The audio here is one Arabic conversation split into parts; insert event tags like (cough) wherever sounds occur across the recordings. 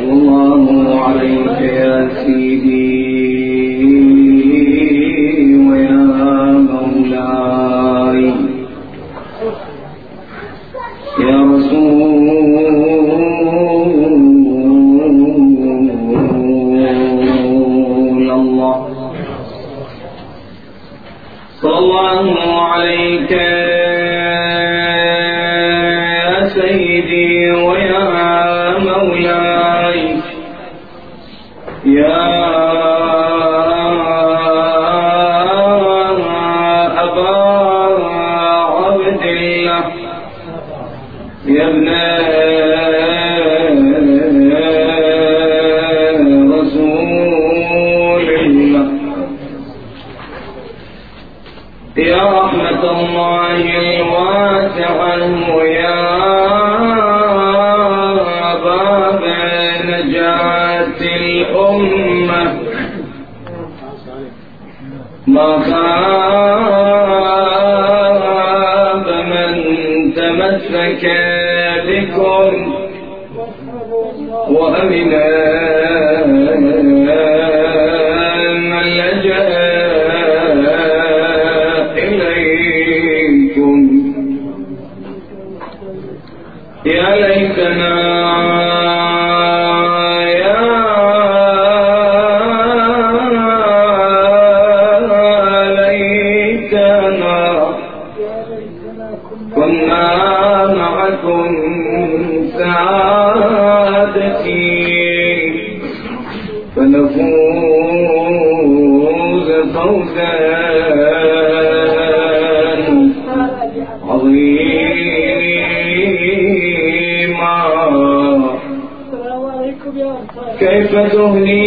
الله عليك يا سيدي. فنفوز فوزا. عظيما. كيف تهنيني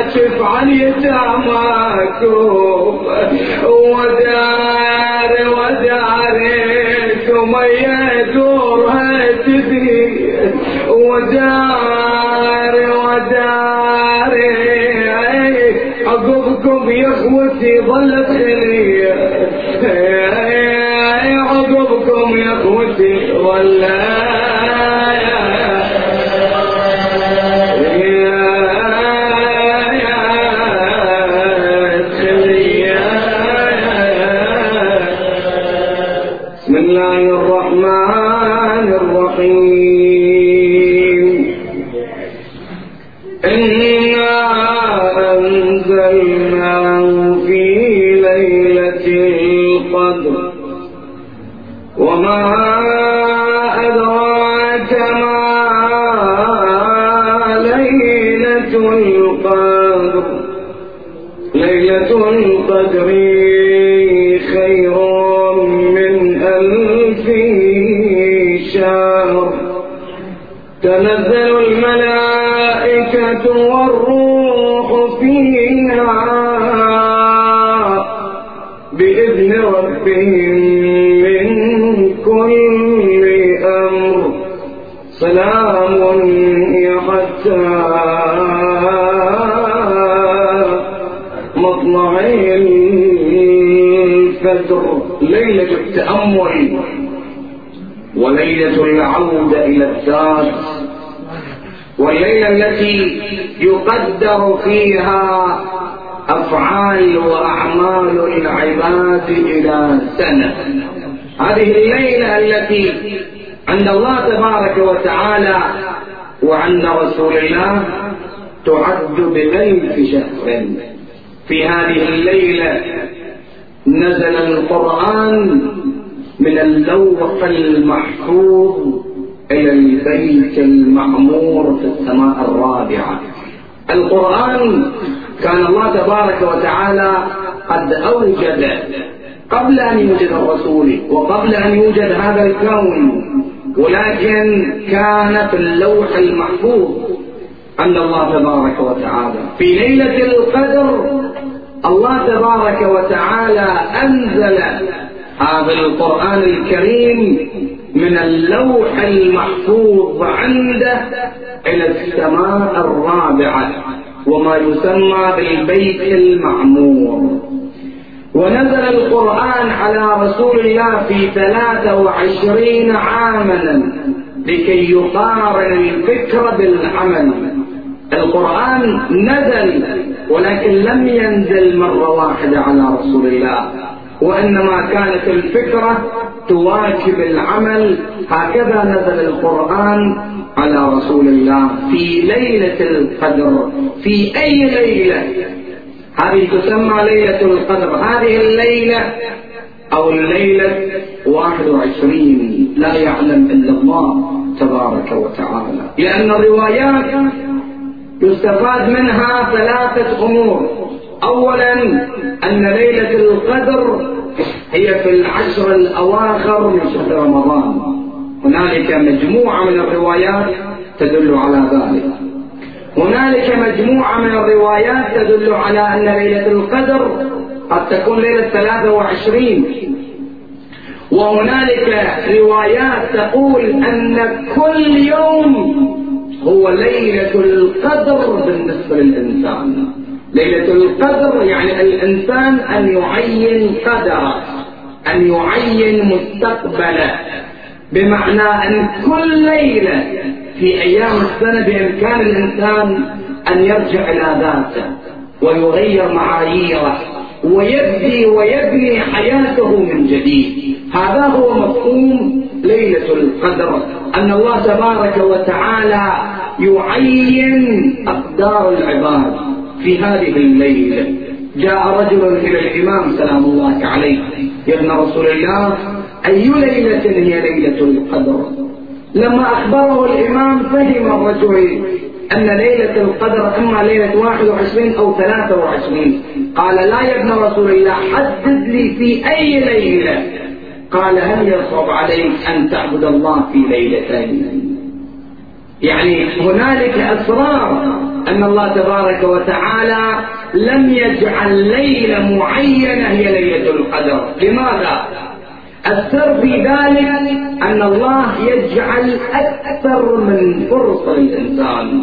وشاشف عن يتاماكم وداري وداريكم يا دورها تبي وداري وداري عقبكم يا اخوتي ظلت خليه عقبكم يا اخوتي بسم التأمل وليلة العودة إلى الذات والليلة التي يقدر فيها أفعال وأعمال العباد إلى سنة. هذه الليلة التي عند الله تبارك وتعالى وعند رسول الله تعد بألف شهر. في هذه الليلة نزل القرآن من اللوح المحفوظ إلى البيت المعمور في السماء الرابعة. القرآن كان الله تبارك وتعالى قد أوجد قبل أن يوجد الرسول وقبل أن يوجد هذا الكون ولكن كان في اللوح المحفوظ عند الله تبارك وتعالى. في ليلة القدر الله تبارك وتعالى أنزل هذا القرآن الكريم من اللوح المحفوظ عنده إلى السماء الرابعة وما يسمى بالبيت المعمور. ونزل القرآن على رسول الله في ثلاثة وعشرين عاما لكي يقارن الفكر بالعمل. القرآن نزل ولكن لم ينزل مرة واحدة على رسول الله. وإنما كانت الفكرة تواكب العمل. هكذا نزل القرآن على رسول الله في ليلة القدر. في أي ليلة؟ هذه تسمى ليلة القدر. هذه الليلة أو الليلة 21 لا يعلم إلا الله تبارك وتعالى. لأن الروايات يستفاد منها ثلاثة أمور. أولا أن ليلة القدر هي في العشر الأواخر من شهر رمضان. هنالك مجموعة من الروايات تدل على ذلك. هنالك مجموعة من الروايات تدل على أن ليلة القدر قد تكون ليلة 23 وهنالك روايات تقول أن كل يوم هو ليلة القدر بالنسبة للإنسان. ليلة القدر يعني الإنسان أن يعين قدره أن يعين مستقبله بمعنى أن كل ليلة في أيام السنة بإمكان الإنسان أن يرجع إلى ذاته ويغير معاييره ويبدي ويبني حياته من جديد. هذا هو مفهوم ليلة القدر أن الله تبارك وتعالى يعين أقدار العباد. في هذه الليلة. جاء رجل إلى الإمام سلام الله عليه. يا ابن رسول الله أي ليلة هي ليلة القدر؟ لما أخبره الإمام فهم الرجل أن ليلة القدر إما ليلة 21 أو 23 قال لا يا ابن رسول الله حدد لي في أي ليلة. قال هل يصعب عليك أن تعبد الله في ليلتين؟ يعني هنالك أسرار أن الله تبارك وتعالى لم يجعل ليلة معينة هي ليلة القدر. لماذا؟ السر في ذلك أن الله يجعل أكثر من فرصة للإنسان.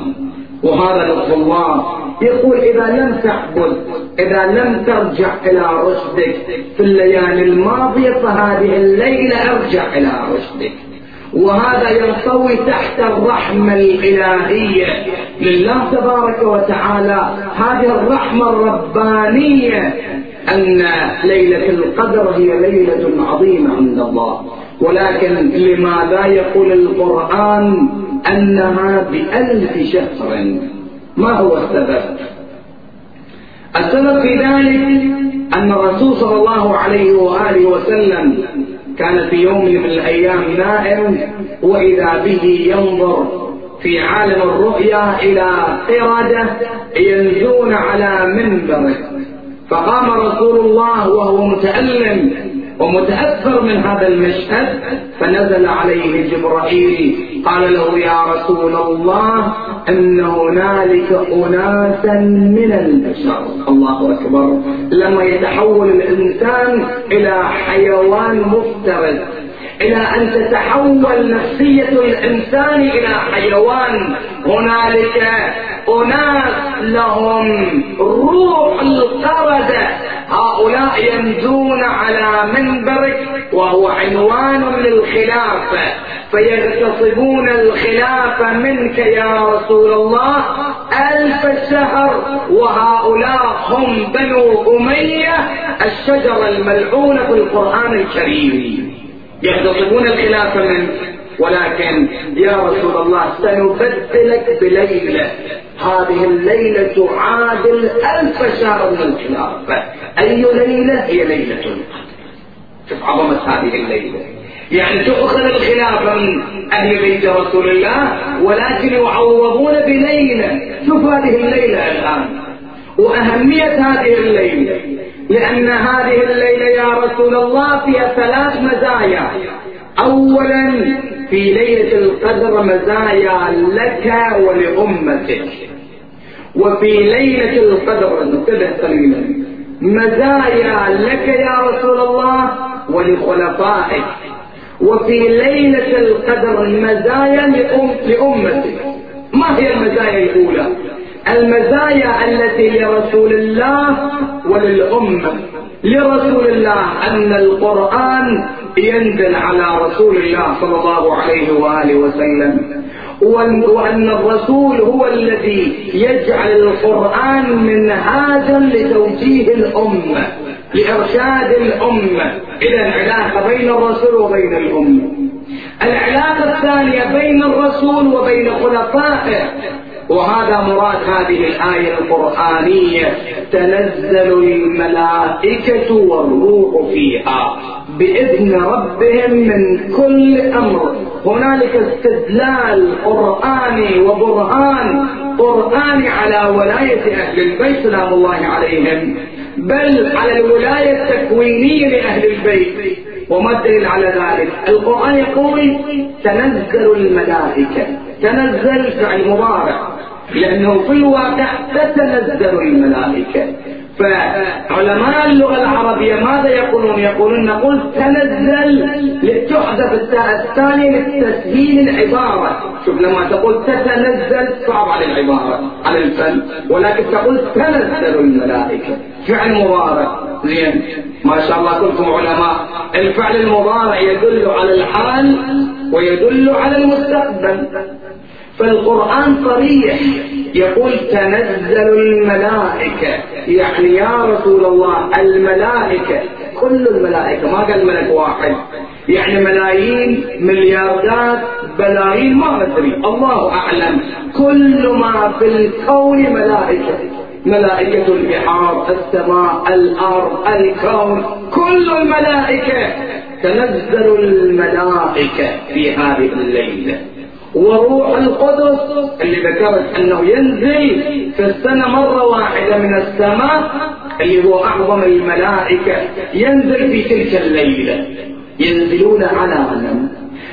وهذا لطف الله. يقول إذا لم تعبد إذا لم ترجع إلى رشدك في الليالي الماضية فهذه الليلة أرجع إلى رشدك. وهذا ينطوي تحت الرحمة الإلهية لله تبارك وتعالى. هذه الرحمة الربانية أن ليلة القدر هي ليلة عظيمة عند الله. ولكن لماذا يقول القرآن أنها بألف شهر؟ ما هو السبب؟ السبب في ذلك أن الرسول صلى الله عليه وآله وسلم كان في يوم من الأيام نائم وإذا به ينظر في عالم الرؤيا إلى قردة ينزون على منبره. فقام رسول الله وهو متألم ومتأثر من هذا المشهد فنزل عليه جبرائيل قال له يا رسول الله أن هنالك أناسا من البشر. الله أكبر. لما يتحول الإنسان إلى حيوان مفترس. إلى أن تتحول نفسية الإنسان إلى حيوان. هنالك أناس لهم روح القردة هؤلاء ينزون على منبرك وهو عنوان للخلافة فيغتصبون الخلافة منك يا رسول الله ألف شهر وهؤلاء هم بنو أمية الشجرة الملعونة في القرآن الكريم. يغتصبون الخلافة منك. ولكن يا رسول الله سنبدلك بليلة. هذه الليلة تعادل ألف شهر من الخلافة أي ليلة؟ هي ليلة شوف عظمة هذه الليلة. يعني تؤخذ الخلافة من أهل بيت رسول الله ولكن يعوضون بليلة. شوف هذه الليلة الآن. وأهمية هذه الليلة لأن هذه الليلة يا رسول الله فيها ثلاث مزايا. أولا في ليلة القدر مزايا لك ولأمتك. وفي ليلة القدر انتبه قليلا مزايا لك يا رسول الله ولخلفائك. وفي ليلة القدر مزايا لأم لأمتك. ما هي المزايا الأولى؟ المزايا التي لرسول الله وللأمة. لرسول الله أن القرآن ينزل على رسول الله صلى الله عليه وآله وسلم. وأن الرسول هو الذي يجعل القرآن منهاجا لتوجيه الأمة لإرشاد الأمة إلى العلاقة بين الرسول وبين الأمة. العلاقة الثانية بين الرسول وبين خلفائه وهذا مراد هذه الآية القرآنية. تنزل الملائكة والروح فيها بإذن ربهم من كل أمر. هنالك استدلال قرآني وبرهان. قرآني على ولاية أهل البيت سلام الله عليهم بل على الولاية التكوينية لأهل البيت. وما الدليل على ذلك؟ القرآن يقول تنزل الملائكة. تنزل فعل مضارع. لأنه في الواقع تتنزل الملائكة. فعلماء اللغة العربية ماذا يقولون؟ يقولون نقول تنزل لتحذف التاء الثانية لتسهيل العبارة. شوف لما تقول تتنزل صعب على العبارة على الفن ولكن تقول تنزل الملائكة. فعل مضارع زين. ما شاء الله كلكم علماء. الفعل المضارع يدل على الحال ويدل على المستقبل. فالقرآن صريح يقول تنزل الملائكة. يعني يا رسول الله الملائكة. كل الملائكة ما قال ملك واحد. يعني ملايين ملياردات بلايين ما أدري. الله أعلم. كل ما في الكون ملائكة. ملائكة البحار السماء الأرض الكون. كل الملائكة. تنزل الملائكة في هذه الليلة. وروح القدس اللي ذكرت أنه ينزل في السنة مرة واحدة من السماء اللي هو أعظم الملائكة ينزل في تلك الليلة. ينزلون على من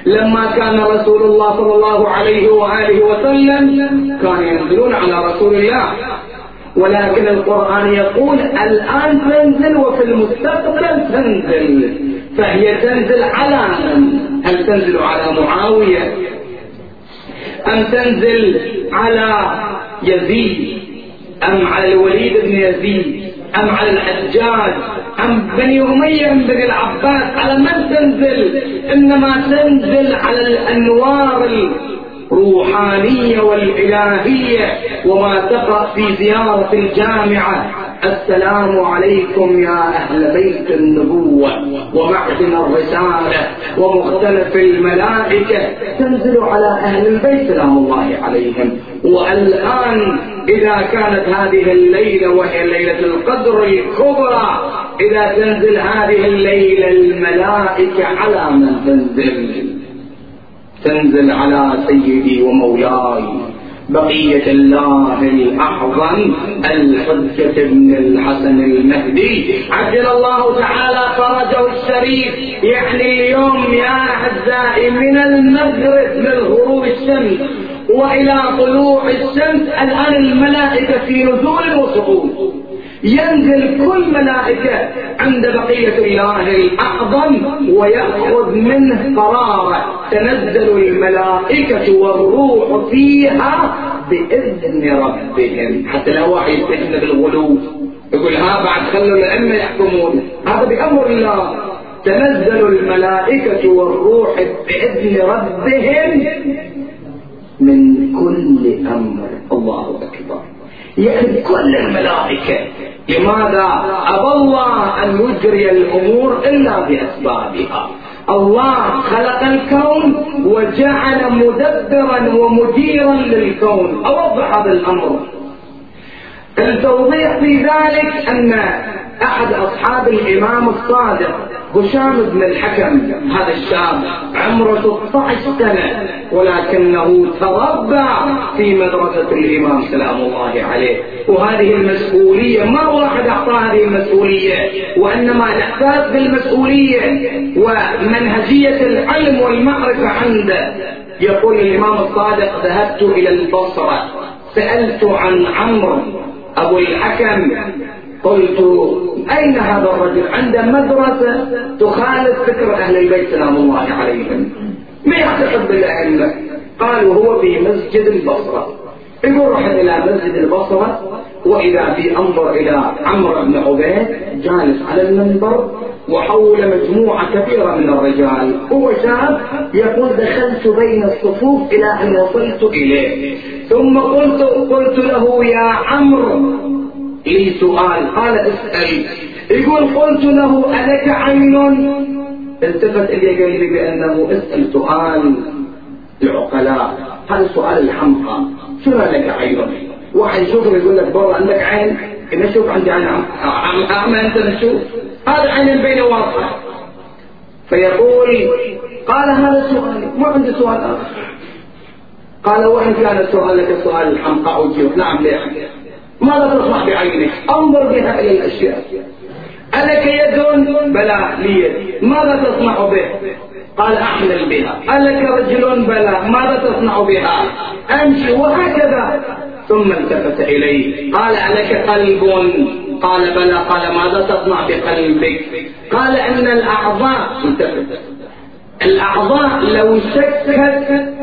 لما كان رسول الله صلى الله عليه وآله وسلم كانوا ينزلون على رسول الله. ولكن القرآن يقول الآن تنزل وفي المستقبل تنزل. فهي تنزل على من؟ هل تنزل على معاوية؟ أم تنزل على يزيد؟ أم على الوليد بن يزيد؟ أم على الحجاج؟ أم بني أمية بن العباس؟ على من تنزل؟ إنما تنزل على الأنوار الروحانية والإلهية وما تقع في زيارة الجامعة. السلام عليكم يا أهل بيت النبوة ومعدن الرسالة ومختلف الملائكة تنزل على أهل البيت سلام الله عليهم. والآن إذا كانت هذه الليلة وهي ليلة القدر الكبرى إذا تنزل هذه الليلة الملائكة على من تنزل؟ تنزل على سيدي ومولاي. بقية الله الأعظم الحجة بن الحسن المهدي. عجل الله تعالى فرجه الشريف. يعني اليوم يا أعزائي من المغرب من غروب الشمس وإلى طلوع الشمس الآن الملائكة في نزول وسقوط ينزل كل ملائكة عند بقية الله الأعظم ويأخذ منه قرارة. تنزل الملائكة والروح فيها بإذن ربهم. حتى لا واحد يستحن بالغلو. يقول ها بعد خلوا الأئمة يحكمون. هذا بأمر الله. تنزل الملائكة والروح بإذن ربهم من كل أمر. الله أكبر. يعني كل الملائكة. لماذا؟ أبى الله أن يجري الأمور إلا بأسبابها. الله خلق الكون وجعل مدبرا ومديرا للكون. أوضح هذا الأمر. التوضيح في ذلك أن أحد أصحاب الإمام الصادق هشام بن الحكم هذا الشاب عمره 16 سنة ولكنه تربى في مدرسة الإمام سلام الله عليه. وهذه المسؤولية ما واحد أعطى هذه المسؤولية وإنما الإحساس بالمسؤولية ومنهجية العلم والمعرفة عنده. يقول الإمام الصادق ذهبت إلى البصرة سألت عن عمرو أبو الحكم قلت أين هذا الرجل؟ عنده مدرسة تخالف فكر أهل البيت سلام الله عليهم. ما يعتقد بالأئمة قالوا هو في مسجد البصرة. رحت إلى مسجد البصرة وإذا في أنظر إلى عمرو بن عبيد جالس على المنبر وحول مجموعة كثيرة من الرجال هو شاب يقول دخلت بين الصفوف إلى أن وصلت إليه. ثم قلت قلت له يا عمرو لي سؤال قال اسأل. يقول قلت له ألك عين؟ التفت إلي قال لي بأنه اسأل سؤال. العقلاء. هذا سؤال الحمقى. شنو لك عين واحد يشوفك يقول لك بابا عندك عين. إن شوف عندي عين أعمى أنت نشوف هذا عين بين واضحة فيقول قال هذا سؤالي ما عندي سؤال آخر. قال وإن كان سؤالك سؤال الحمقى أجيب نعم ليه ماذا تصنع بعينك؟ أنظر بها إلى الأشياء. ألك يد؟ بلى لي ماذا تصنع به؟ قال أحمل بها. ألك رجل بلى ماذا تصنع بها؟ أمشي وهكذا. ثم التفت إليه. قال ألك قلب؟ قال بلى. قال ماذا تصنع بقلبك؟ قال إن الأعضاء التفت. الأعضاء لو شكت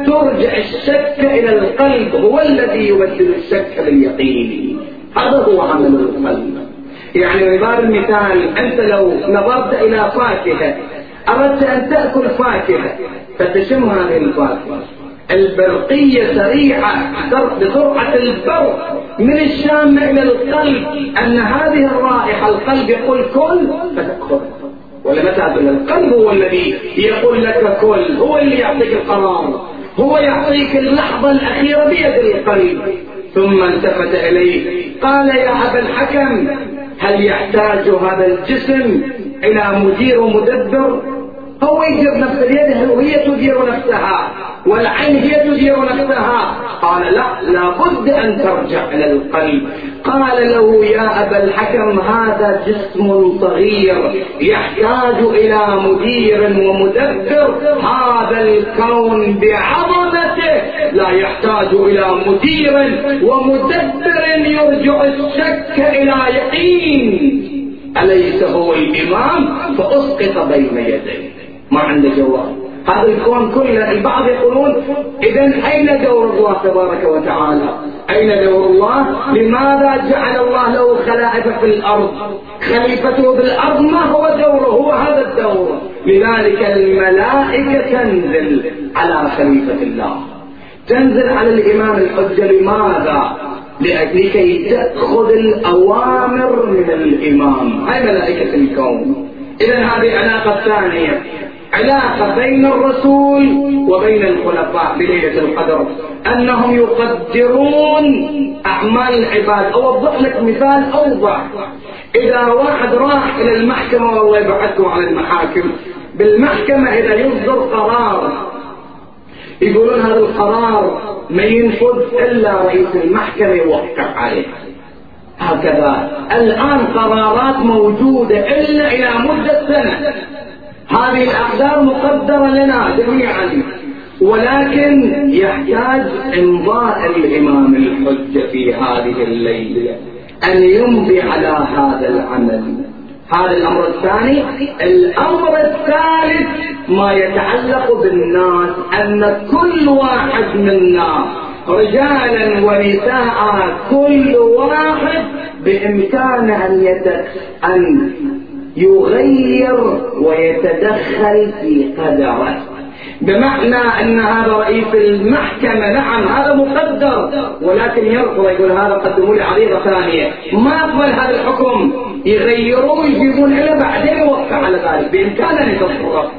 ترجع الشك إلى القلب هو الذي يبدل الشك باليقين. هذا هو عمل القلب. يعني بباب المثال أنت لو نظرت إلى فاكهة أردت أن تأكل فاكهة فتشم هذه الفاكهة. البرقية سريعة بسرعة البرق من الشام إلى القلب. أن هذه الرائحة القلب يقول كل فتأكل. ولا متى القلب هو الذي يقول لك كل. هو اللي يعطيك القرار. هو يعطيك اللحظة الأخيرة بيد القلب ثم التفت إليه. قال يا أبا الحكم هل يحتاج هذا الجسم إلى مدير ومدبر؟ هو يدير نفسه؟ اليد وهي تدير نفسها والعين هي تدير نفسها. قال لا لابد أن ترجع إلى القلب. قال له يا أبا الحكم هذا جسم صغير يحتاج إلى مدير ومدبر. هذا الكون بعظمته لا يحتاج إلى مدير ومدبر يرجع الشك إلى يقين. أليس هو الإمام؟ فأسقط بين يديه. ما عنده جواب هذا الكون كله البعض يقولون اذا أين دور الله تبارك وتعالى؟ أين دور الله؟ لماذا جعل الله له خلائف في الأرض؟ خليفته بالارض ما هو دوره؟ هو هذا الدور. لذلك الملائكة تنزل على خليفة الله. تنزل على الإمام الحجة. لماذا؟ لكي تأخذ الأوامر من الإمام. هاي ملائكة الكون؟ اذا هذه علاقة ثانية. علاقة بين الرسول وبين الخلفاء بليلة القدر. أنهم يقدرون أعمال العباد. أوضح لك مثال أوضح. إذا واحد راح إلى المحكمة والله يبعثكم على المحاكم. بالمحكمة إذا يصدر قرار يقولون هذا القرار ما ينفذ إلا رئيس المحكمة يوقع عليه. هكذا. الآن قرارات موجودة إلا إلى مدة سنة. هذه الأقدار مقدرة لنا جميعا. ولكن يحتاج إمضاء الإمام الحجة في هذه الليلة أن يمضي على هذا العمل. هذا الأمر الثاني. الأمر الثالث ما يتعلق بالناس أن كل واحد منا رجالا ونساء كل واحد بإمكانه أن يتك أن يغير ويتدخل في قدره. بمعنى أن هذا رئيس المحكمة نعم هذا مقدر ولكن يرفض يقول هذا قدموا لي عريضه ثانية. ما اقبل هذا الحكم؟ يغيروه ويجيبون له بعدين يوقع على ذلك بإمكانه أن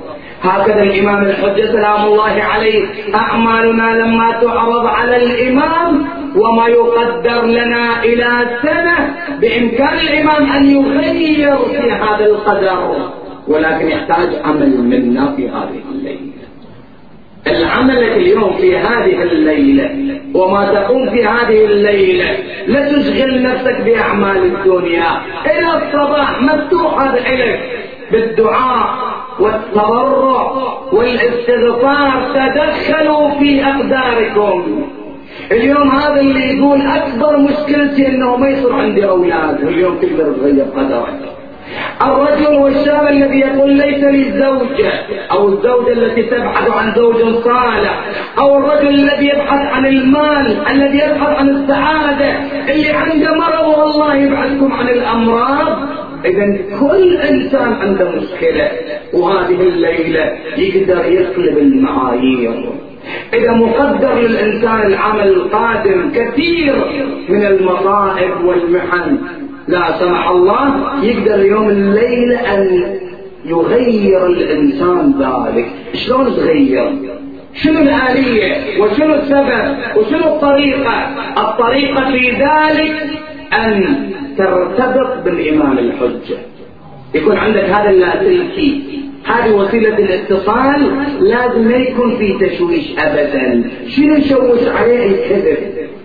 هكذا الإمام الحجة سلام الله عليه أعمالنا لما تعرض على الإمام وما يقدر لنا إلى سنة بإمكان الإمام أن يغير في هذا القدر. ولكن يحتاج عمل منا في هذه الليلة. العمل اليوم في هذه الليلة وما تقوم في هذه الليلة لا تشغل نفسك بأعمال الدنيا. إلى الصباح مفتوح إليك بالدعاء والتضرع والإستغفار. تدخلوا في أقداركم. اليوم هذا اللي يقول أكبر مشكلتي إنه ما يصير عندي أولاد اليوم تقدر تغير قدرك. الرجل والشاب الذي يقول ليس لي زوجة أو الزوجة التي تبحث عن زوج صالح أو الرجل الذي يبحث عن المال الذي يبحث عن السعادة اللي عنده مرض والله يبعدكم عن الأمراض. إذا كل إنسان عنده مشكلة وهذه الليلة يقدر يقلب المعايير. إذا مقدر للإنسان العمل القادم كثير من المصائب والمحن. لا سمح الله يقدر يوم الليل أن يغير الإنسان ذلك. شلون تغير؟ شنو الآلية؟ وشنو السبب؟ وشنو الطريقة؟ الطريقة في ذلك أن ترتبط بالإمام الحجة. يكون عندك هذا اللاسلكي هذه وسيلة الاتصال لازم ما يكون في تشويش أبدا. شنو يشوش عليه؟ الكذب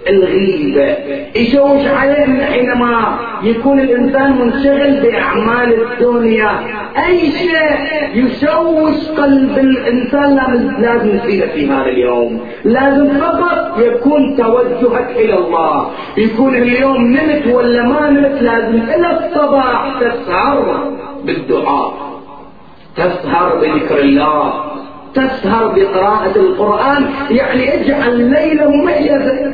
الغيبة. يشوش عليه حينما يكون الإنسان منشغل بأعمال الدنيا. أي شيء يشوش قلب الإنسان لازم نفيده في هذا اليوم. لازم فقط يكون توجهك إلى الله. يكون اليوم نمت ولا ما نمت لازم إلى الصباح تسهر بالدعاء. تسهر بذكر الله. تسهر بقراءة القرآن. يعني اجعل ليلة مميزة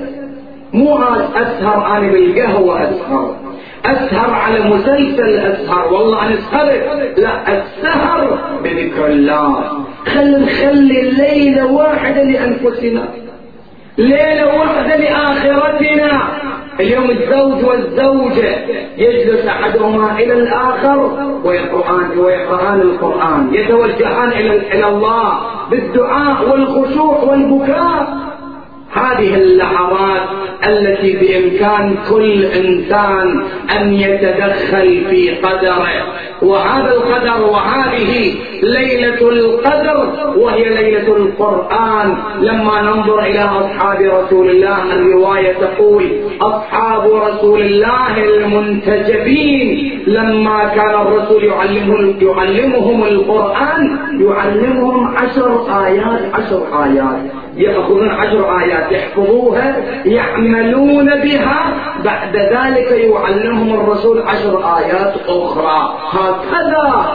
مو أسهر أنا بالقهوة أسهر. أسهر على مسلسل أسهر. والله أنا سهرت لا السهر بذكر الله. خل نخلي الليلة واحدة لأنفسنا. ليلة واحدة لآخرتنا. اليوم الزوج والزوجة يجلس أحدهما إلى الآخر ويقرآن ويقرآن القرآن. يتوجهان إلى الله بالدعاء والخشوع والبكاء. هذه اللحظات التي بإمكان كل إنسان أن يتدخل في قدره. وهذا القدر وهذه ليلة القدر وهي ليلة القرآن. لما ننظر إلى أصحاب رسول الله الرواية تقول أصحاب رسول الله المنتجبين. لما كان الرسول يعلمهم يعلمهم القرآن يعلمهم عشر آيات عشر آيات. يأخذون عشر آيات يحفظوها يعملون بها. بعد ذلك يعلمهم الرسول عشر آيات أخرى. هكذا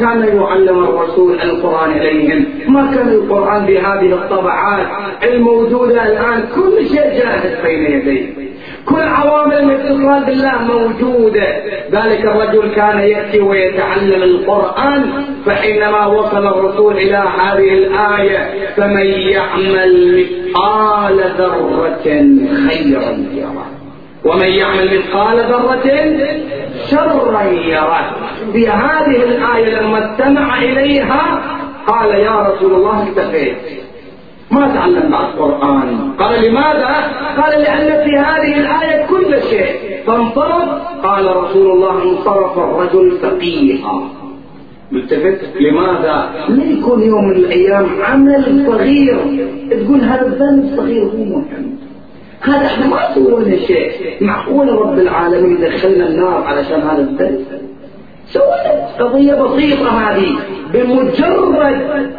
كان يعلم الرسول القرآن إليهم ما كان القرآن بهذه الطبعات الموجودة الآن. كل شيء جاهز بين يديه. كل عوامل الاتصال بالله موجودة. ذلك الرجل كان يأتي ويتعلم القرآن فحينما وصل الرسول إلى هذه الآية فمن يعمل مثقال ذرة خيرا يره. ومن يعمل مثقال ذرة شرا يره. في هذه الآية لما استمع إليها قال يا رسول الله اكتفيت ما تعلم بعد القرآن. قال لماذا؟ قال لأن في هذه الآية كل شيء. فانصرف. قال رسول الله انصرف الرجل فقيها. ملتفت لماذا؟ لا يكون يوم من الأيام عمل صغير. تقول هذا الذنب الصغير هو مهم. هذا إحنا ما سوينا شيء. معقول رب العالمين يدخلنا النار علشان هذا الذنب؟ قضية بسيطة هذه. بمجرد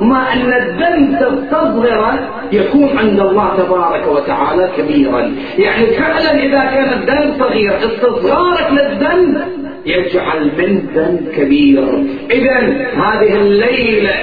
ما أن الذنب تستصغر يكون عند الله تبارك وتعالى كبيرا. يعني فعلا إذا كان الذنب صغير استصغارك للذنب يجعل من ذنب كبير. إذا هذه الليلة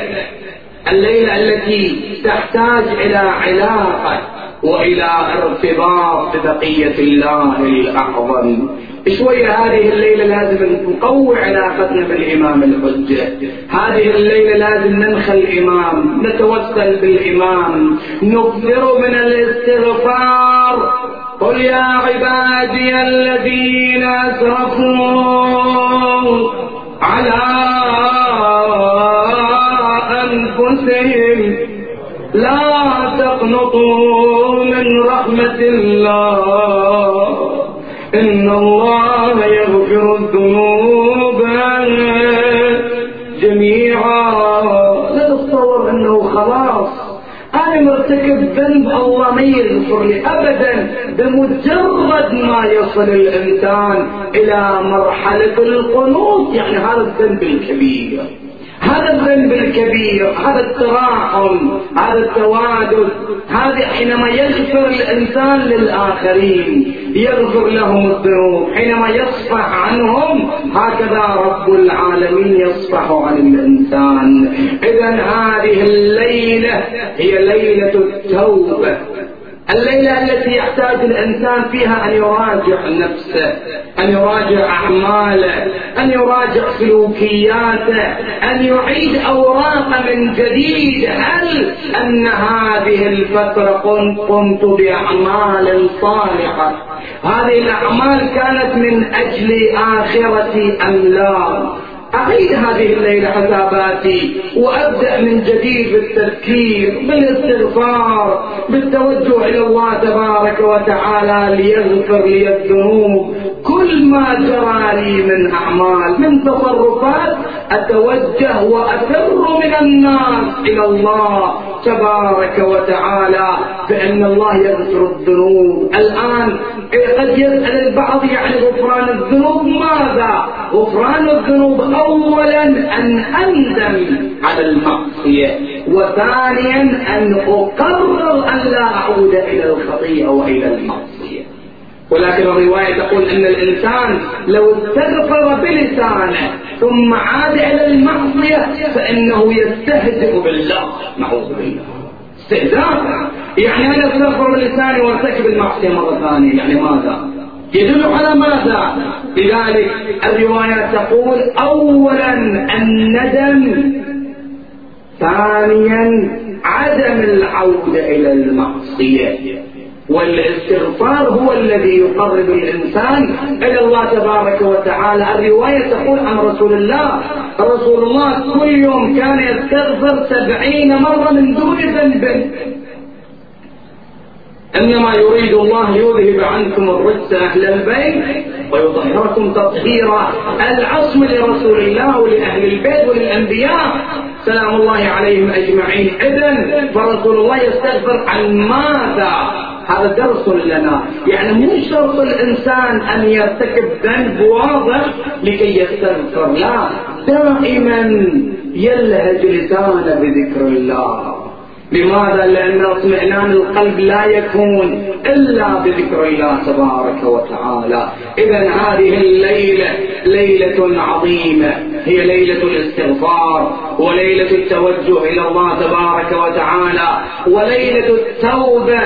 الليلة التي تحتاج إلى علاقة وإلى ارتباط ببقية الله الأعظم. شوية هذه الليلة لازم نقوي علاقتنا بالإمام الحجة. هذه الليلة لازم ننخى الإمام نتوسل بالإمام نكثر من الاستغفار. قل يا عبادي الذين أسرفوا على أنفسهم لا تقنطوا من رحمة الله. الله يغفر الذنوب جميعا. لا تتصور أنه خلاص. أنا مرتكب ذنب الله ما يغفر لي أبدا. بمجرد ما يصل الإنسان إلى مرحلة القنوط يعني هذا الذنب الكبير. هذا الذنب الكبير هذا التراحم هذا التوادد هذا حينما يغفر الإنسان للآخرين يغفر لهم الذنوب. حينما يصفح عنهم هكذا رب العالمين يصفح عن الإنسان. اذا هذه الليلة هي ليلة التوبة. الليلة التي يحتاج الإنسان فيها أن يراجع نفسه أن يراجع أعماله أن يراجع سلوكياته أن يعيد أوراقه من جديد. هل أن هذه الفترة قمت بأعمال صالحة؟ هذه الأعمال كانت من أجل آخرتي أم لا أعيد هذه الليلة حساباتي وأبدأ من جديد بالتذكير بالاستغفار بالتوجه إلى الله تبارك وتعالى ليغفر لي الذنوب. كل ما جرى لي من أعمال من تصرفات أتوجه وأفر من الناس إلى الله تبارك وتعالى بأن الله يغفر الذنوب. الآن قد يسأل البعض يعني غفران الذنوب ماذا؟ غفران الذنوب أولا أن أندم على المعصية وثانيا أن أقرر أن لا أعود إلى الخطيئة وإلى المعصية. ولكن الرواية تقول أن الإنسان لو استغفر بلسانه ثم عاد إلى المعصية فإنه يستهزئ بالله. نعوذ بالله. استهزاء. يعني أنا أستغفر بلساني وارتكب المعصية مرة ثانية؟ يعني ماذا؟ يدل على ماذا؟ لذلك الروايات تقول أولا الندم ثانيا عدم العودة إلى المعصية. والاستغفار هو الذي يقرب الإنسان إلى الله تبارك وتعالى. الرواية تقول عن رسول الله رسول الله كل يوم كان يستغفر سبعين مرة من دون ذنب. إنما يريد الله يذهب عنكم الرجس أهل البيت ويطهركم تطهيرا. العصم لرسول الله ولأهل البيت وللأنبياء. سلام الله عليهم أجمعين. إذن فرسول الله يستغفر عن ماذا؟ هذا درس لنا. يعني مو شرط الإنسان أن يرتكب ذنب واضح لكي يستغفر. لا دائما يلهج لسانه بذكر الله. لماذا؟ لأن اطمئنان القلب لا يكون إلا بذكر الله تبارك وتعالى. إذا هذه الليلة ليلة عظيمة. هي ليلة الاستغفار وليلة التوجه إلى الله تبارك وتعالى وليلة التوبة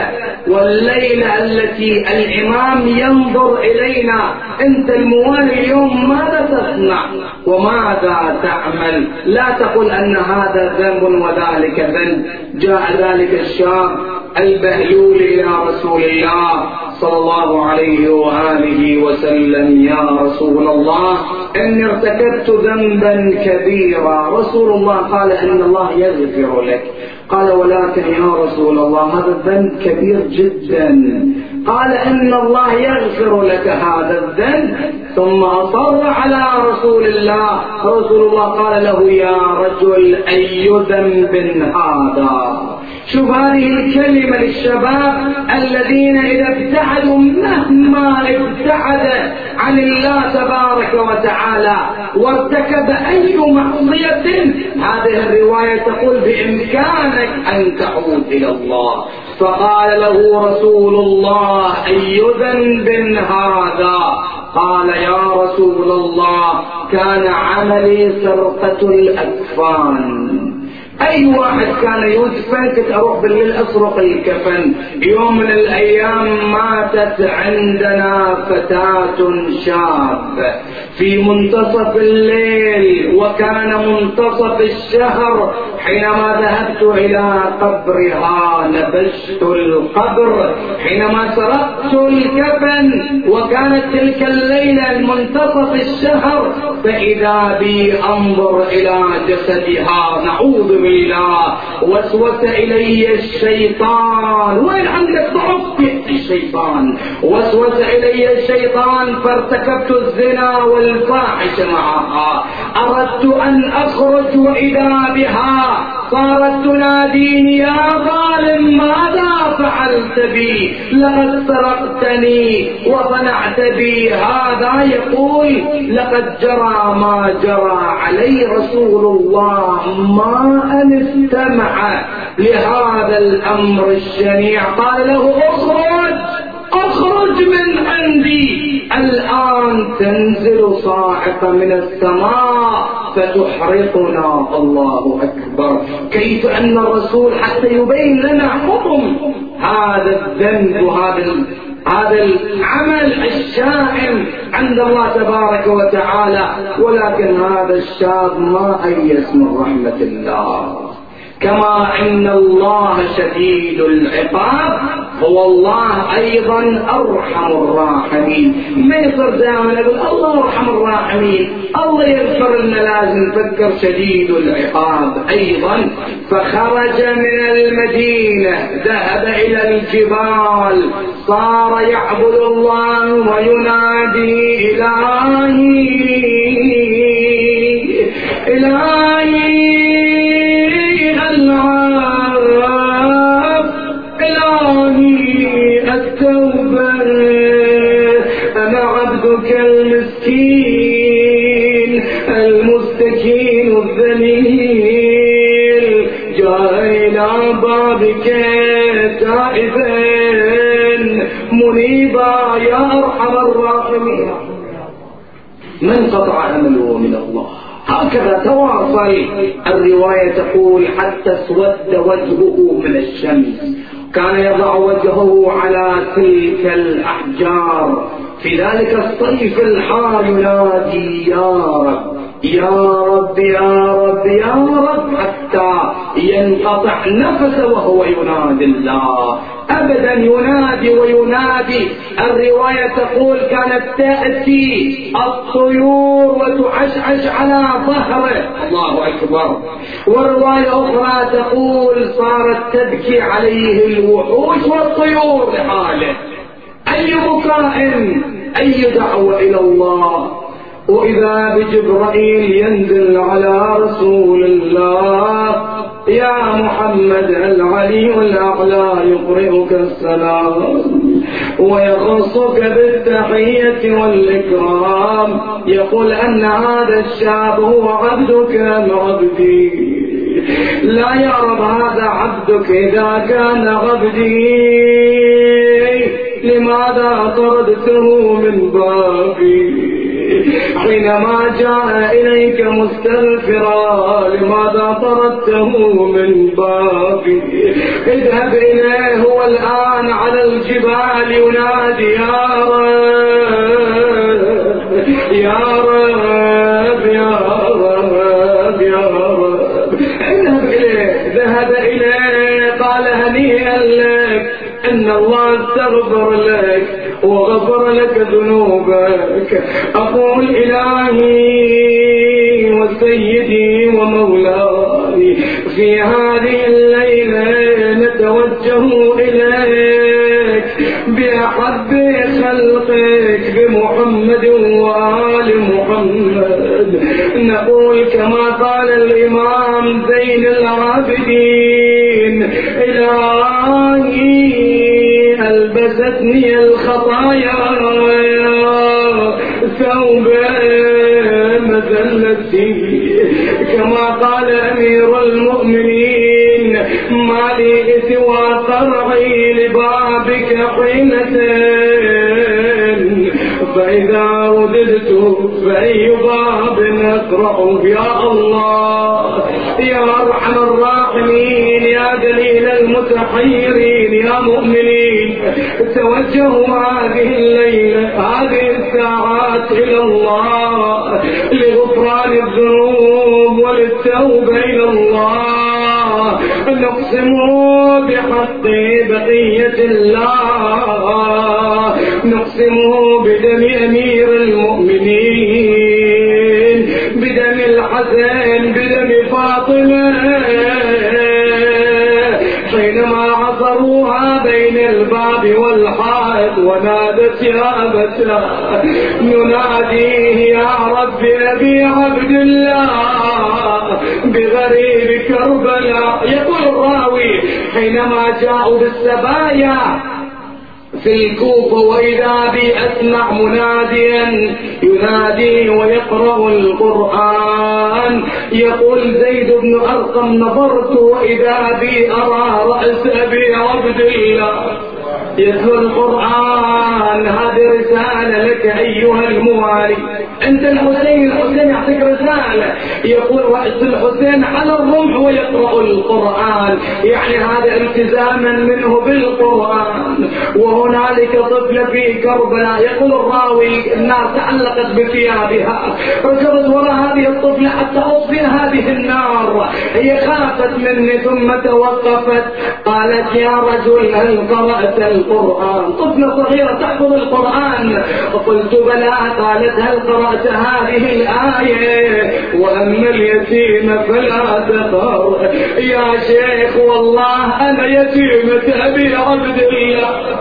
والليلة التي الإمام ينظر إلينا. أنت الموالي اليوم ماذا تصنع؟ وماذا تعمل؟ لا تقل أن هذا ذنب وذلك ذنب. ذلك الشاب البهلول إلى رسول الله صلى الله عليه وآله وسلم. يا رسول الله إني ارتكبت ذنبا كبيرا. رسول الله قال إن الله يغفر لك. قال ولكن يا رسول الله هذا الذنب كبير جدا. قال إن الله يغفر لك هذا الذنب. ثم أصر على رسول الله. رسول الله قال له يا رجل أي ذنب هذا؟ شوف هذه الكلمة للشباب الذين إذا ابتعدوا مهما ابتعد عن الله تبارك وتعالى وارتكب أي معصية هذه الرواية تقول بإمكانك أن تعود إلى الله. فقال له رسول الله أي ذنب هذا؟ قال يا رسول الله كان عملي سرقة الأكفان. أي واحد كان يدفن كنت أروح بالليل أسرق الكفن. يوم من الأيام ماتت عندنا فتاة شاب في منتصف الليل وكان منتصف الشهر حينما ذهبت إلى قبرها نبشت القبر. حينما سرقت الكفن وكانت تلك الليلة منتصف الشهر فإذا بي أنظر إلى جسدها نعوذ بالله طويلا وسوس إلي الشيطان. وين عندك ضعف الشيطان. وسوس إلي الشيطان فارتكبت الزنا والفاحش معها. أردت أن أخرج وإذا بها. صارت تناديني يا ظالم ماذا فعلت بي؟ لقد سرقتني وصنعت بي. هذا يقول لقد جرى ما جرى علي رسول الله ما أن استمع لهذا الأمر الشنيع. قال له اخرج اخرج من عندي. الآن تنزل صاعقة من السماء. فتحرقنا الله أكبر. كيف أن الرسول حتى يبين لنا حكم هذا الذنب وهذا هذا العمل الشائن عند الله تبارك وتعالى. ولكن هذا الشاب ما أيس من رحمة الله. كما إن الله شديد العقاب هو الله أيضا أرحم الراحمين. ما يصير دائما أقول الله أرحم الراحمين؟ الله يغفر لنا لازم نفكر شديد العقاب أيضا. فخرج من المدينة ذهب إلى الجبال صار يعبد الله وينادي إلهي. منيبا يا أرحم الراحمين. من قطع امله من الله؟ هكذا تواصل. الرواية تقول حتى اسود وجهه من الشمس كان يضع وجهه على تلك الأحجار. في ذلك الصيف الحار ينادي يا رب يا رب يا رب يا رب حتى ينقطع نفسه وهو ينادي الله. ابدا ينادي وينادي. الرواية تقول كانت تأتي الطيور وتعشعش على ظهره. الله أكبر. والرواية أخرى تقول صارت تبكي عليه الوحوش والطيور لحاله. أي بكاء أي دعوة إلى الله. وإذا بجبرائيل ينزل على رسول الله يا محمد العلي الأعلى يقرئك السلام ويخصك بالتحية والإكرام. يقول أن هذا الشاب هو عبدك أم عبدي لا يا رب هذا عبدك إذا كان عبدي. لماذا طردته من بابي؟ حينما جاء إليك مستغفرا لماذا طردته من بابي؟ اذهب إليه هو الآن على الجبال ينادي يا رب يا رب يا رب يا رب. اذهب إليه ذهب إليه قال هنيئا لك إن الله استغفر لك. وغفر لك ذنوبك. أقول إلهي وسيدي ومولاي في هذه الليلة نتوجه إليك. بأحب خلقك بمحمد وآل محمد. نقول كما قال الإمام لبابك حينة فإذا رددت فأي باب أقرأ يا الله؟ يا أرحم الراحمين يا دليل المتحيرين يا مؤمنين توجهوا هذه الليلة هذه الساعات إلى الله لغفران الذنوب وللتوبة إلى الله. نقسم بحق بقية الله. نقسم بدم أمير المؤمنين. بدم الحسن بدم فاطمة. حينما عصروها بين الباب والحائط ونادت يا أبتا نناديه يا رب أبي عبد الله. بغريب كربلاء يقول الراوي حينما جاءوا بالسبايا في الكوفة وإذا بي أسمع مناديا ينادي ويقرأ القرآن. يقول زيد بن أرقم نظرت وإذا بي أرى رأس أبي عبد الله. يتلو القرآن هذه رسالة لك أيها الموالي. أنت الحسين الحسين يعطيك رسالة. يقول رأس الحسين على الرمح ويقرأ القرآن. يعني هذا التزاما منه بالقرآن. وهنالك طفلة في كربلاء. يقول الراوي النار تعلقت بثيابها. ركضت وراء هذه الطفلة حتى أطفئ هذه النار. هي خافت مني ثم توقفت. قالت يا رجل هل قرأت القرآن؟ طفلة صغيرة تحفظ القرآن. قلت بلى. قالت هل قرأت هذه الآية وأما اليتيم فلا تقر يا شيخ والله أنا يتيمة أبي عبد الله.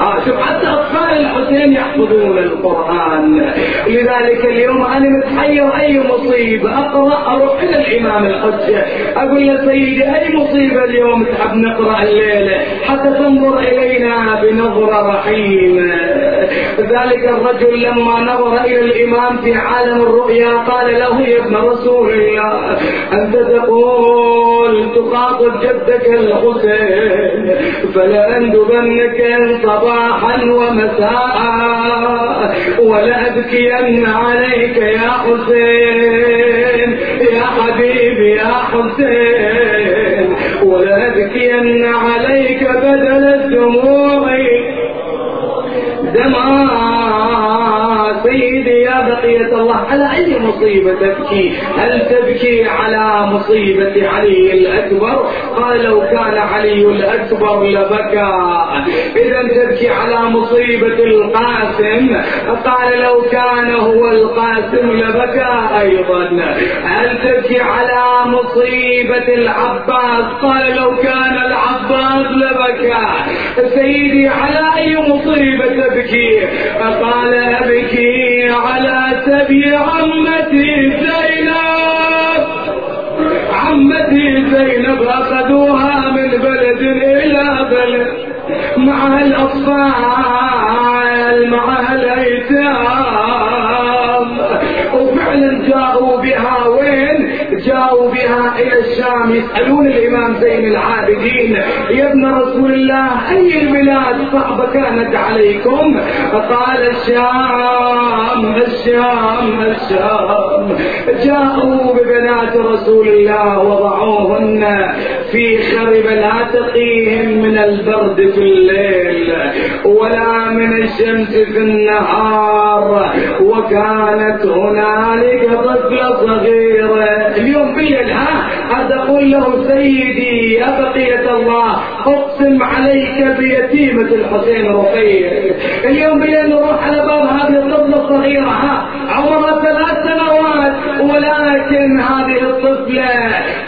آه شوف حتى أطفال الحسين يحفظون القرآن. لذلك اليوم أنا متحير أي مصيبة أقرأ أروح إلى الإمام الحجة. أقول له سيدي أي مصيبة اليوم تحب نقرأ الليلة؟ حتى تنظر إلينا بنظرة رحيمة. ذلك الرجل لما نظر إلى الإمام في عالم الرؤيا قال له يا ابن رسول الله أنت تقول تخاطب جدك الحسين فلا أندبنك صباحا ومساء. ولأبكين عليك يا حسين يا حبيبي يا حسين. ولأبكين عليك بدل الدموع. دمعات بدر بقية الله على أي مصيبة تبكي؟ هل تبكي على مصيبة علي الأكبر؟ قال لو كان علي الأكبر لبكى. إذا تبكي على مصيبة القاسم. قال لو كان هو القاسم لبكى أيضا. هل تبكي على مصيبة العباس؟ قال لو كان العباس لبكى. سيدي على أي مصيبة تبكي؟ قال أبكي على سبي عمتي زينب. عمتي زينب أخذوها من بلد إلى بلد. مع الأطفال مع الأيتام. وفعلا جاءوا بها جاءوا بها إلى الشام يسالون الإمام زين العابدين. يا ابن رسول الله أي البلاد صعبه كانت عليكم؟ قال الشام الشام الشام. جاءوا ببنات رسول الله وضعوهن في خرب لا تقيهم من البرد في الليل ولا من الشمس في النهار. وكانت هنالك طفلة صغيرة. اليوم بالليل ها أقول له سيدي يا بقية الله أقسم عليك بيتيمة الحسين رقية اليوم بالليل نروح على باب هذه الطفلة الصغيرة ها عمرها ثلاث سنوات ولكن هذه الطفلة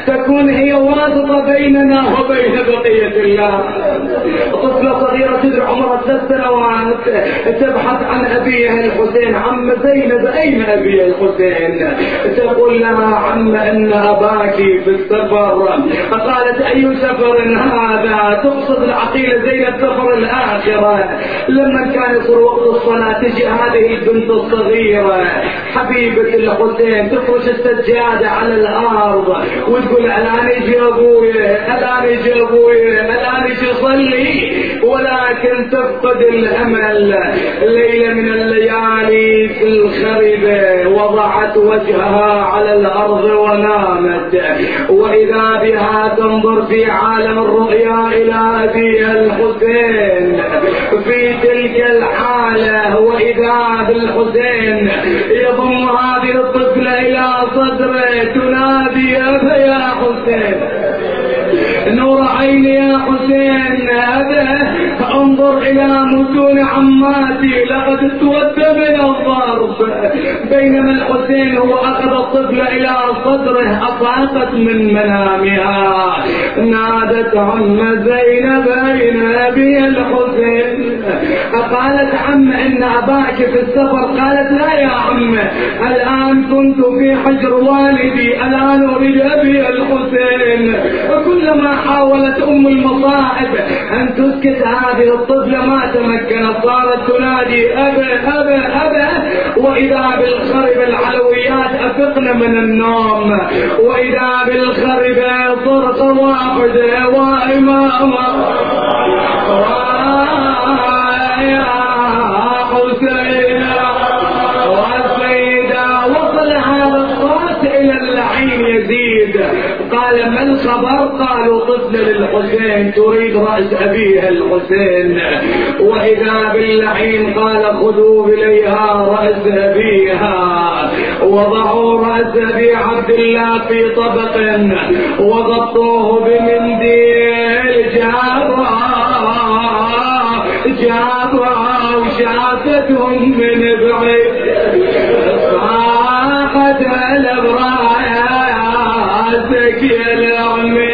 تكون هي واسطة بيننا وبين بقية الله. طفلة صغيرة تدري عمرها ثلاث سنوات تبحث عن أبيها الحسين عم زينب أين أبي الحسين؟ تقول لها عم أباك في السفر. فقالت أي سفر هذا؟ تقصد العقيلة زينب سفر الآخرة. لما كان يصير وقت الصلاة تجي هذه البنت الصغيرة. حبيبة الحسين تفرش السجادة على الأرض وتقول ألآن يجي أبويا ألآن يجي أبويا ألآن يجي صلي ولكن تفقد الأمل. ليلة من الليالي في الخربة وضعت وجهها على الأرض ونامت وإذا بها تنظر في عالم الرؤيا إلى أبيها الحسين في تلك الحالة وإذا بالحسين يضم هذه الطفلة إلى صدره تنادي يا حسين. نور عيني يا حسين هذا انظر إلى متون عماتي. لقد اسود من الضرب. بينما الحسين هو أخذ الطفل إلى صدره افاقت من منامها. نادت عم زينب اين أبي الحسين. قالت عم إن أباك في السفر. قالت لا يا عم الآن كنت في حجر والدي. الآن أريد أبي الحسين. وكلما حاولت أم المصائب أن تسكت هذه الطفلة ما تمكنت صارت تنادي أبا أبا أبا. وإذا بالخرب العلويات أفقن من النوم. وإذا بالخرب صرت واحدة وامامه ما الخبر قالوا طفل للحسين تريد رأس أبيها الحسين. وإذا باللعين قال خذوا إليها رأس أبيها. وضعوا رأس أبي عبد الله في طبق وغطوه بمنديل جابها جابها وشافتهم من بعيد. صاحت الابراياتك يا العمي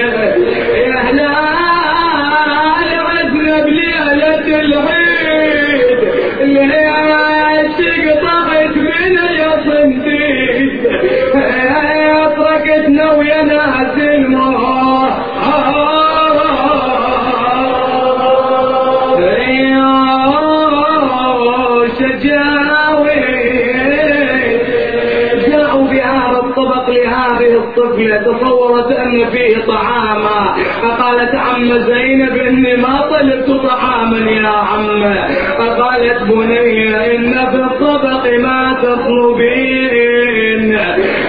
الطفلة تصورت أن فيه طعاما فقالت عم زينب إني ما طلبت طعاما يا عم. فقالت بني إن في الطبق ما تطلبين.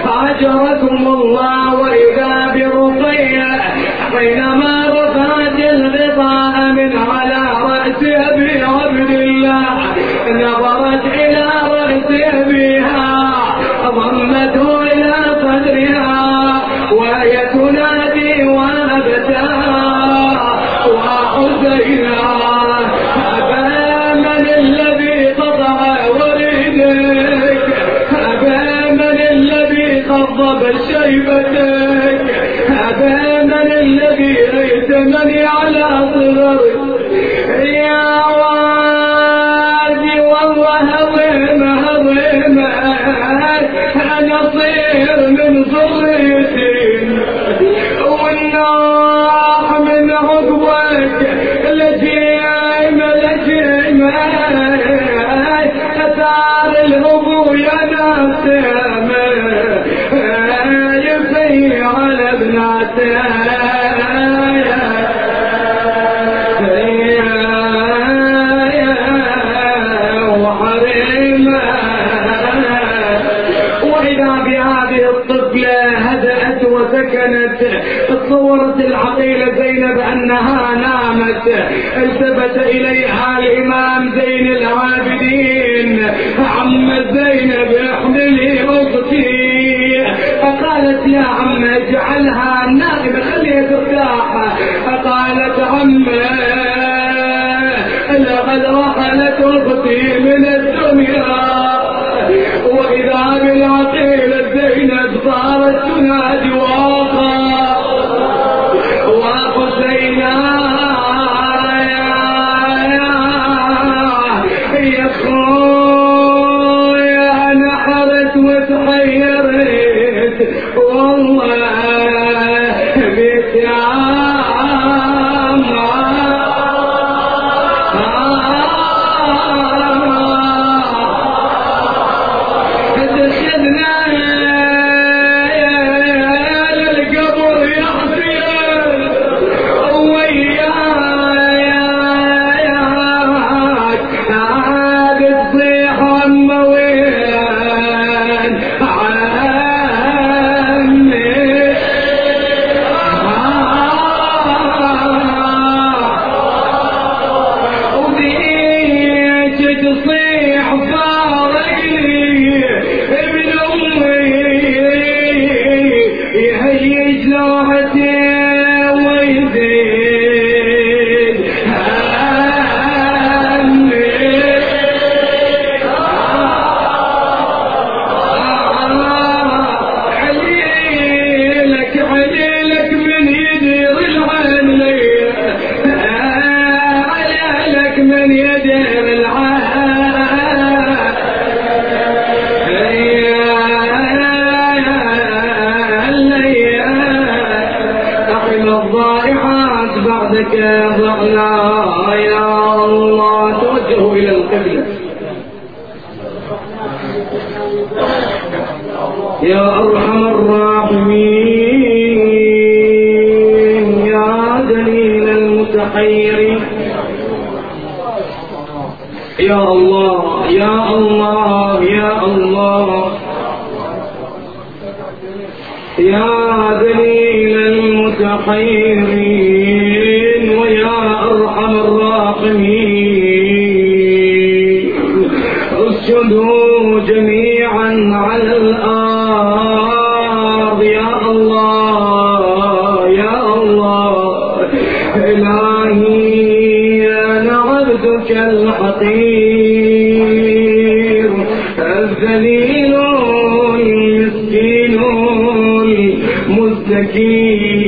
أجركم الله وإذا برقية حينما رفعت الغطاء من على رأس أبي عبد الله. نظرت إلى رأس أبيها لا تصورت العقيلة زينب أنها نامت التفت إليها الإمام زين العابدين عم زينب قالت يا عم اجعلها نائمة خليها ترتاح قالت عم لقد رحلت أختي من الدنيا. وإذا بالعقيلة زينب صارت تنادي واخا. واقع زينب يا يا يا يا (laughs) والله ذليل مسكين. مستكين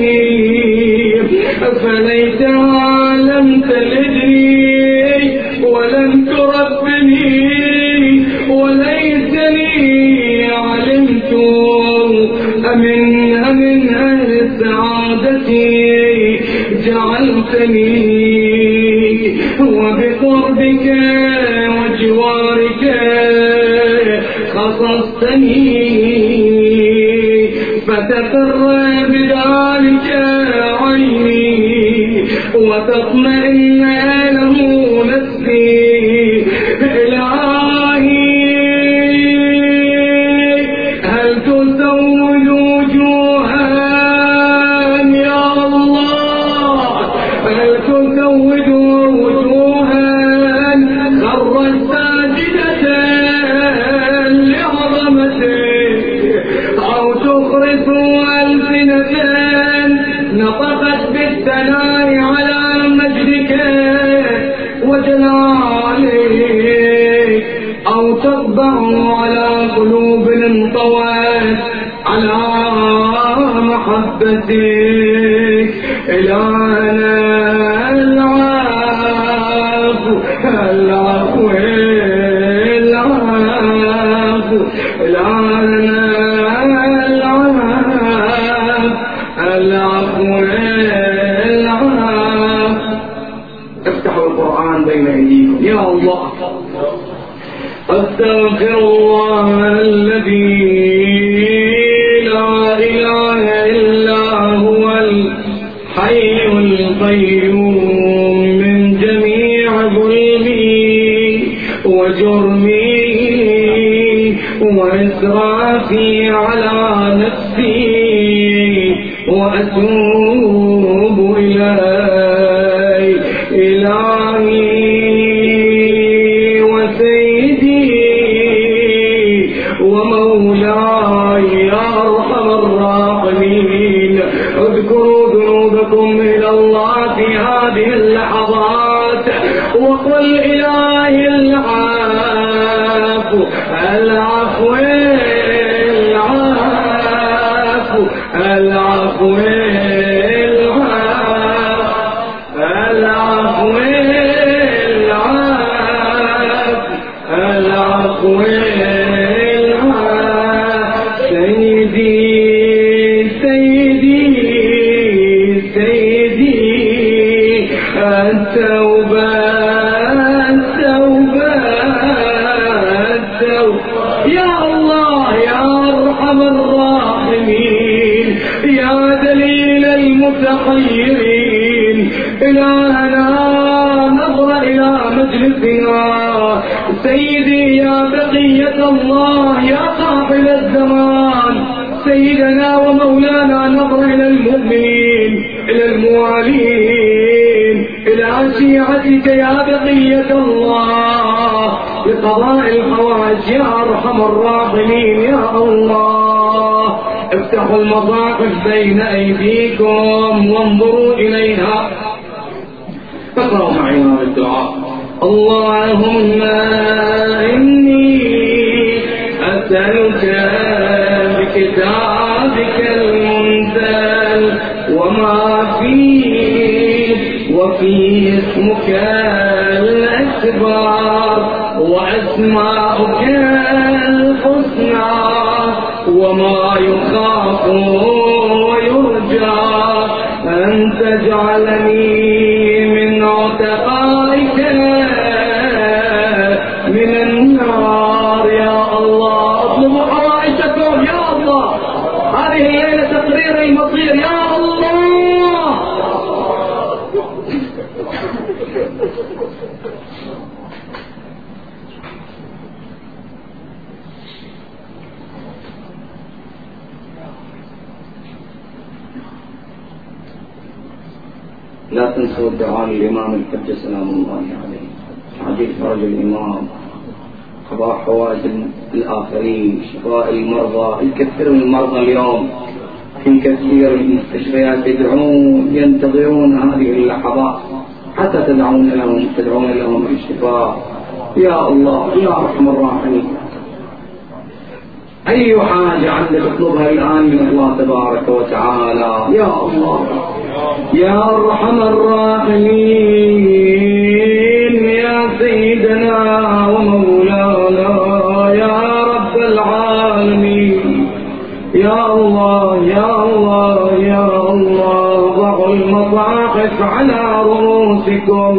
به من جميع ظلمي وجرمي وإسرافي على نفسي. أرحم الراحمين يا الله افتحوا المصاحف بين أيديكم وانظروا إليها فاقرأوا معي الدعاء. اللهم إني أسألك بكتابك المنزل وما فيه وفي اسمك الأكبر وأسماؤك ويرجى أن تجعلني من عتقائك من النار. يا الله أطلب عائشتكم يا الله. هذه الليلة تقرير المصير يا تنسوا الدعاء للإمام الحج سلام الله عليه. عجيب فرج الإمام. قضاء حوائج الآخرين شفاء المرضى الكثير من المرضى اليوم. في كثير من المستشفيات يدعون ينتظرون هذه اللحظات حتى تدعون لهم تدعون لهم بالشفاء يا الله يا ارحم الراحمين. أي حاجة عندك اطلبها الآن من الله تبارك وتعالى. يا الله. يا أرحم الراحمين يا سيدنا ومولانا يا رب العالمين. يا الله يا الله يا الله ضعوا المصاحف على رؤوسكم.